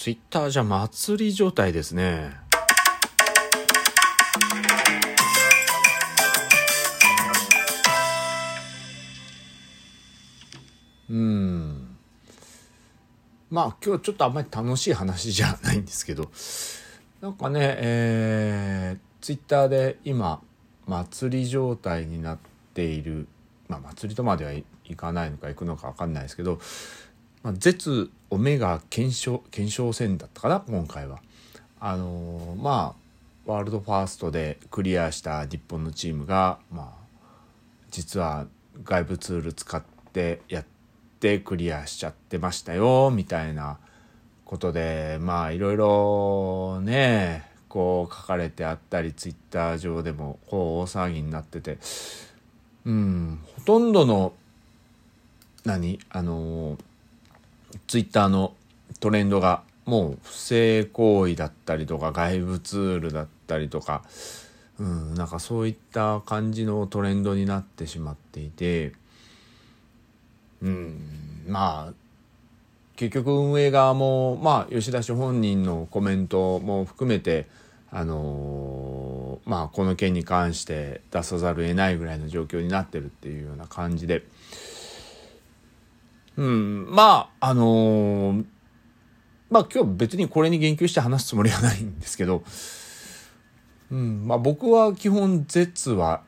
ツイッターじゃ祭り状態ですね。うん。まあ今日ちょっとあんまり楽しい話じゃないんですけど、なんかね、えー、ツイッターで今、祭り状態になっている、まあ祭りとまではいかないのか行くのか分かんないですけど、まあ、絶オメガ検証検証戦だったかな今回は。あのーまあワールドファーストでクリアした日本のチームが、まあ、実は外部ツール使ってやってクリアしちゃってましたよみたいなことでまあいろいろねこう書かれてあったりツイッター上でもこう大騒ぎになっててうんほとんどの何あのツイッターのトレンドがもう不正行為だったりとか外部ツールだったりとか、うん、なんかそういった感じのトレンドになってしまっていて、うん、まあ結局運営側もまあ吉田氏本人のコメントも含めてあのまあこの件に関して出さざるを得ないぐらいの状況になってるっていうような感じで。うん、まあ、あのーまあ今日別にこれに言及して話すつもりはないんですけど、うん、まあ僕は基本 Z は、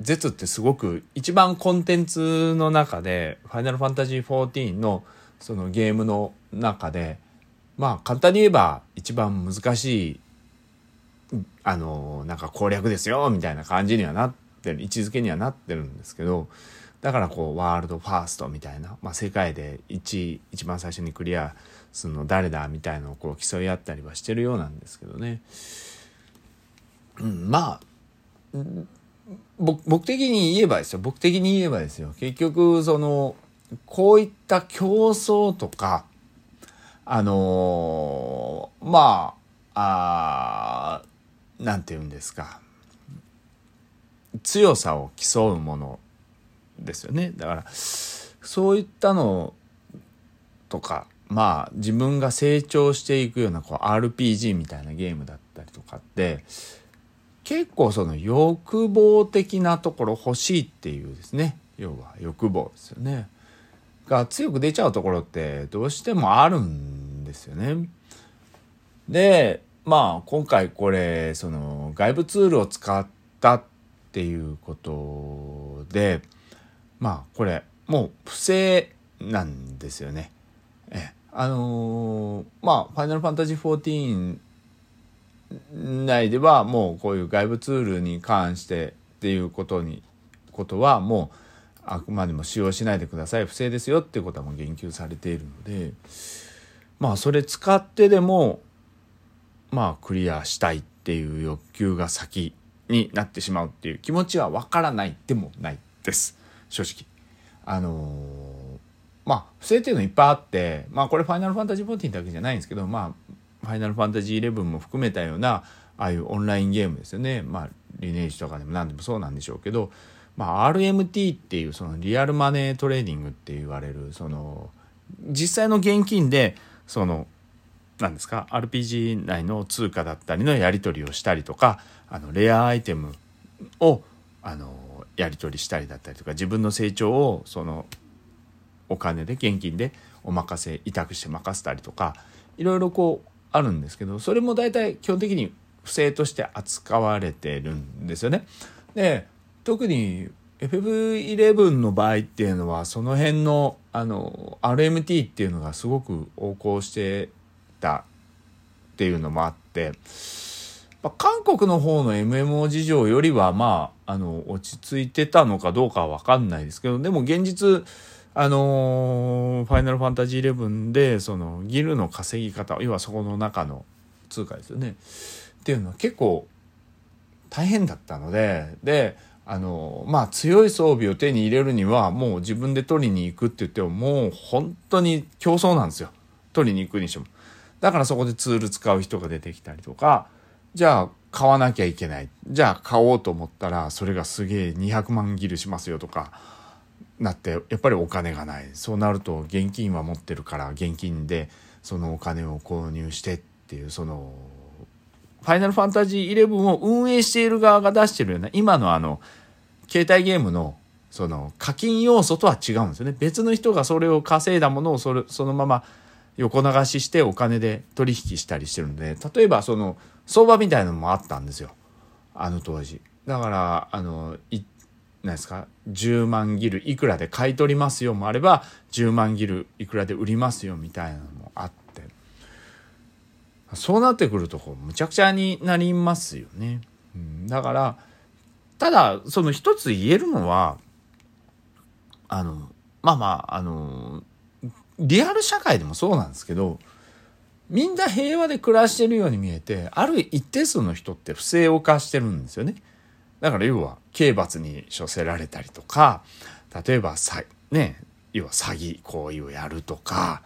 Z ってすごく一番コンテンツの中で、ファイナルファンタジー14のそのゲームの中で、まあ簡単に言えば一番難しい、あのーなんか攻略ですよ、みたいな感じにはなってる、位置づけにはなってるんですけど、だからこうワールドファーストみたいな、まあ、世界で1位一番最初にクリアするの誰だみたいのをこう競い合ったりはしてるようなんですけどね。うん、まあ僕的に言えばですよ。僕的に言えばですよ。結局そのこういった競争とかあのーまああなんて言うんですか。強さを競うものですよね。だからそういったのとかまあ自分が成長していくようなこう RPG みたいなゲームだったりとかって結構その欲望的なところ欲しいっていうですね。要は欲望ですよね。が強く出ちゃうところってどうしてもあるんですよね。でまあ今回これその外部ツールを使ったっていうことでまあこれもう不正なんですよね。えあのーまあ「ファイナルファンタジー14」内ではもうこういう外部ツールに関してっていうことにことはもうあくまでも使用しないでください。不正ですよっていうことはもう言及されているのでまあそれ使ってでもまあクリアしたいっていう欲求が先になってしまうっていう気持ちはわからないでもないです。正直。あのーまあ不正っていうのいっぱいあってまあこれ「ファイナルファンタジー14」だけじゃないんですけどまあ「ファイナルファンタジー11」も含めたようなああいうオンラインゲームですよねまあリネージとかでも何でもそうなんでしょうけど、まあ、RMT っていうそのリアルマネートレーディングって言われるその実際の現金でそのなんですか？RPG 内の通貨だったりのやり取りをしたりとかあのレアアイテムをあのやり取りしたりだったりとか自分の成長をそのお金で現金でお任せ委託して任せたりとかいろいろこうあるんですけどそれも大体基本的に不正として扱われてるんですよね。で特に FF11 の場合っていうのはその辺のあの RMT っていうのがすごく横行してたっていうのもあって、まあ韓国の方の MMO 事情よりはまああの落ち着いてたのかどうかは分かんないですけどでも現実あのーファイナルファンタジー11でそのギルの稼ぎ方要はそこの中の通貨ですよね。っていうのは結構大変だったのでであのまあ強い装備を手に入れるにはもう自分で取りに行くって言ってももう本当に競争なんですよ。取りに行くにしても。だからそこでツール使う人が出てきたりとかじゃあ買わなきゃいけない。じゃあ買おうと思ったらそれがすげえ200万ギルしますよとかなってやっぱりお金がない。そうなると現金は持ってるから現金でそのお金を購入してっていうそのファイナルファンタジー11を運営している側が出してるような今のあの携帯ゲームのその課金要素とは違うんですよね。別の人がそれを稼いだものをそれそのまま横流ししてお金で取引したりしてるんで例えばその相場みたいなのもあったんですよ。あの当時。だからあのい何ですか？10万ギルいくらで買い取りますよもあれば10万ギルいくらで売りますよみたいなのもあって。そうなってくるとこうむちゃくちゃになりますよね。うん、だからただその一つ言えるのはあのまあまああのリアル社会でもそうなんですけどみんな平和で暮らしてるように見えてある一定数の人って不正を犯してるんですよね。だから要は刑罰に処せられたりとか例えばさね要は詐欺行為をやるとか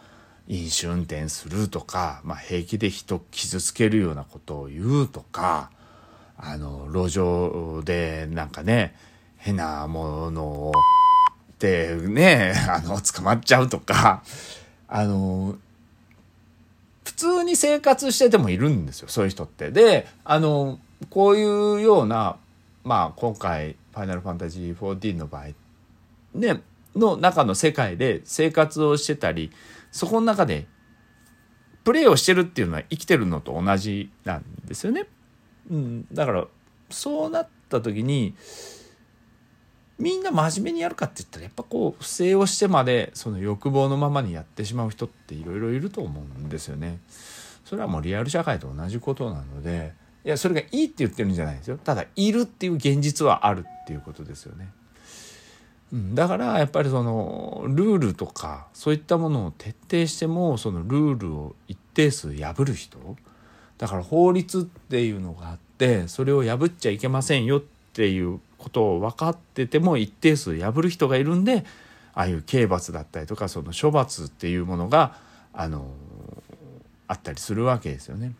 飲酒運転するとか、まあ、平気で人傷つけるようなことを言うとかあの路上でなんかね変なものをってねあの捕まっちゃうとかあの普通に生活しててもいるんですよそういう人って。であのこういうようなまあ今回「ファイナルファンタジー14」の場合ねの中の世界で生活をしてたりそこの中でプレイをしてるっていうのは生きてるのと同じなんですよね。うん、だからそうなった時にみんな真面目にやるかって言ったらやっぱこう不正をしてまでその欲望のままにやってしまう人っていろいろいると思うんですよね。それはもうリアル社会と同じことなのでいやそれがいいって言ってるんじゃないですよただいるっていう現実はあるっていうことですよね。だからやっぱりそのルールとかそういったものを徹底してもそのルールを一定数破る人だから法律っていうのがあってそれを破っちゃいけませんよっていうことを分かってても一定数破る人がいるんでああいう刑罰だったりとかその処罰っていうものがあのあったりするわけですよね。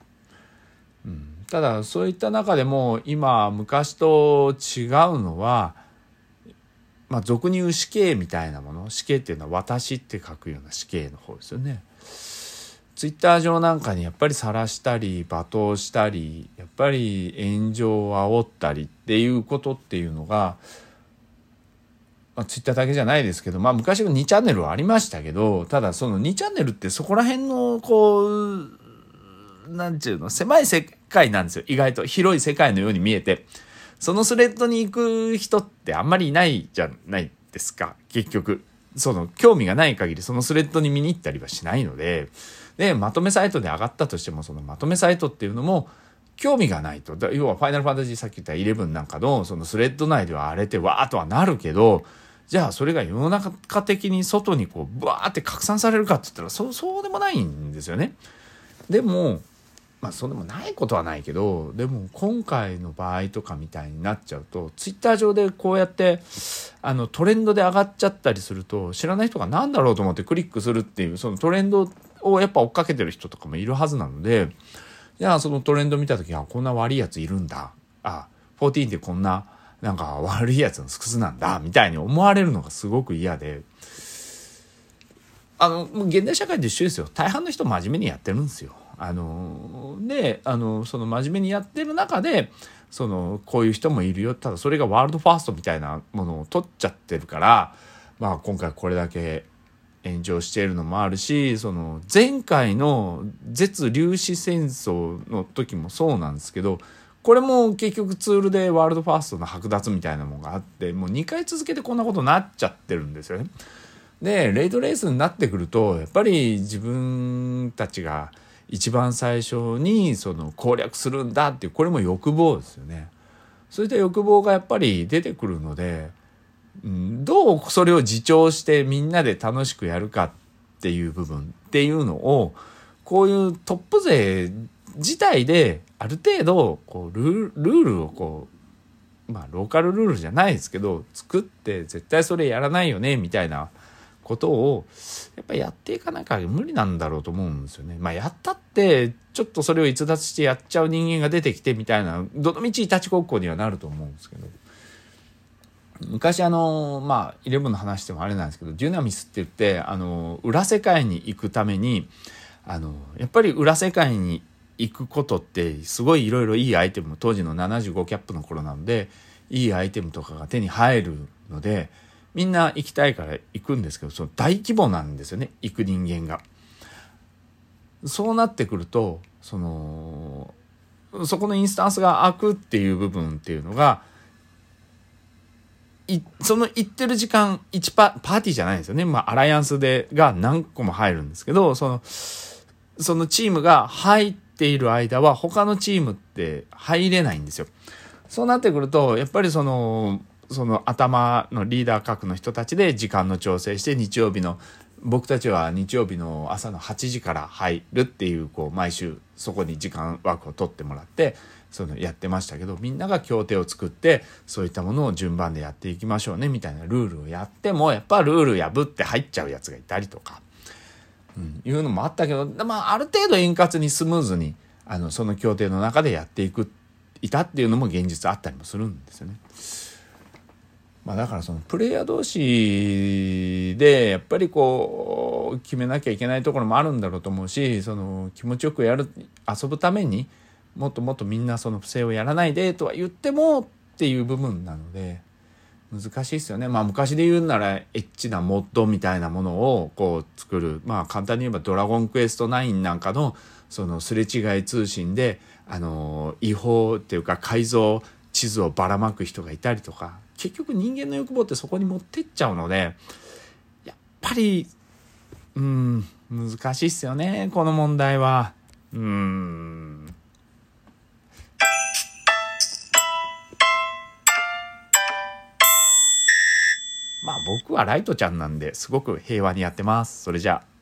うん、ただそういった中でも今昔と違うのはまあ俗に言う死刑みたいなもの死刑っていうのは私って書くような死刑の方ですよね。ツイッター上なんかにやっぱり晒したり罵倒したりやっぱり炎上を煽ったりっていうことっていうのが、まあ、ツイッターだけじゃないですけどまあ昔の2チャンネルはありましたけどただその2チャンネルってそこら辺のこうなんていうの、狭い世界なんですよ。意外と広い世界のように見えて。そのスレッドに行く人ってあんまりいないじゃないですか。結局。その興味がない限りそのスレッドに見に行ったりはしないので。で、まとめサイトで上がったとしても、そのまとめサイトっていうのも、興味がないと。要は、ファイナルファンタジーさっき言った11なんかの、そのスレッド内では荒れてわーっとはなるけど、じゃあそれが世の中的に外にこう、ブワーって拡散されるかって言ったら、そう、そうでもないんですよね。でも、まあそうでもないことはないけどでも今回の場合とかみたいになっちゃうとツイッター上でこうやってあのトレンドで上がっちゃったりすると知らない人が何だろうと思ってクリックするっていうそのトレンドをやっぱ追っかけてる人とかもいるはずなのでじゃあそのトレンド見た時はこんな悪いやついるんだあ14ってこんななんか悪いやつのスクスなんだみたいに思われるのがすごく嫌で。あの、もう現代社会と一緒ですよ。大半の人真面目にやってるんですよ。あのであのその真面目にやってる中でそのこういう人もいるよただそれがワールドファーストみたいなものを取っちゃってるから、まあ、今回これだけ炎上しているのもあるしその前回の絶粒子戦争の時もそうなんですけどこれも結局ツールでワールドファーストの剥奪みたいなものがあってもう2回続けてこんなことになっちゃってるんですよね。でレイドレースになってくるとやっぱり自分たちが一番最初にその攻略するんだっていうこれも欲望ですよね。そういった欲望がやっぱり出てくるので、うん、どうそれを自重してみんなで楽しくやるかっていう部分っていうのをこういうトップ勢自体である程度こうルールをこうまあローカルルールじゃないですけど作って絶対それやらないよねみたいなことをやっぱやっていかなきゃ無理なんだろうと思うんですよね。まあやったってちょっとそれを逸脱してやっちゃう人間が出てきてみたいなどのみちいたち国交にはなると思うんですけど昔あのまあイレブンの話でもあれなんですけどジュナミスって言ってあの裏世界に行くためにあのやっぱり裏世界に行くことってすごいいろいろいいアイテム当時の75キャップの頃なのでいいアイテムとかが手に入るのでみんな行きたいから行くんですけどその大規模なんですよね行く人間が。そうなってくるとそのそこのインスタンスが開くっていう部分っていうのがその行ってる時間1パパーティーじゃないんですよね。まあアライアンスでが何個も入るんですけどそのそのチームが入っている間は他のチームって入れないんですよ。そうなってくるとやっぱりそのその頭のリーダー格の人たちで時間の調整して日曜日の僕たちは日曜日の朝の8時から入るっていうこう毎週そこに時間枠を取ってもらってそのやってましたけどみんなが協定を作ってそういったものを順番でやっていきましょうねみたいなルールをやってもやっぱルール破って入っちゃうやつがいたりとか、うん、いうのもあったけど、まあ、ある程度円滑にスムーズにあのその協定の中でやっていくいたっていうのも現実あったりもするんですよね。まあ、だからそのプレイヤー同士でやっぱりこう決めなきゃいけないところもあるんだろうと思うしその気持ちよくやる遊ぶためにもっともっとみんなその不正をやらないでとは言ってもっていう部分なので難しいですよね。まあ昔で言うならエッチなモッドみたいなものをこう作る。まあ簡単に言えば「ドラゴンクエスト9」なんかのそのすれ違い通信であの違法っていうか改造地図をばらまく人がいたりとか。結局人間の欲望ってそこに持ってっちゃうのでやっぱりうん難しいっすよね。この問題は。うん。僕はライトちゃんなんですごく平和にやってます。それじゃあ。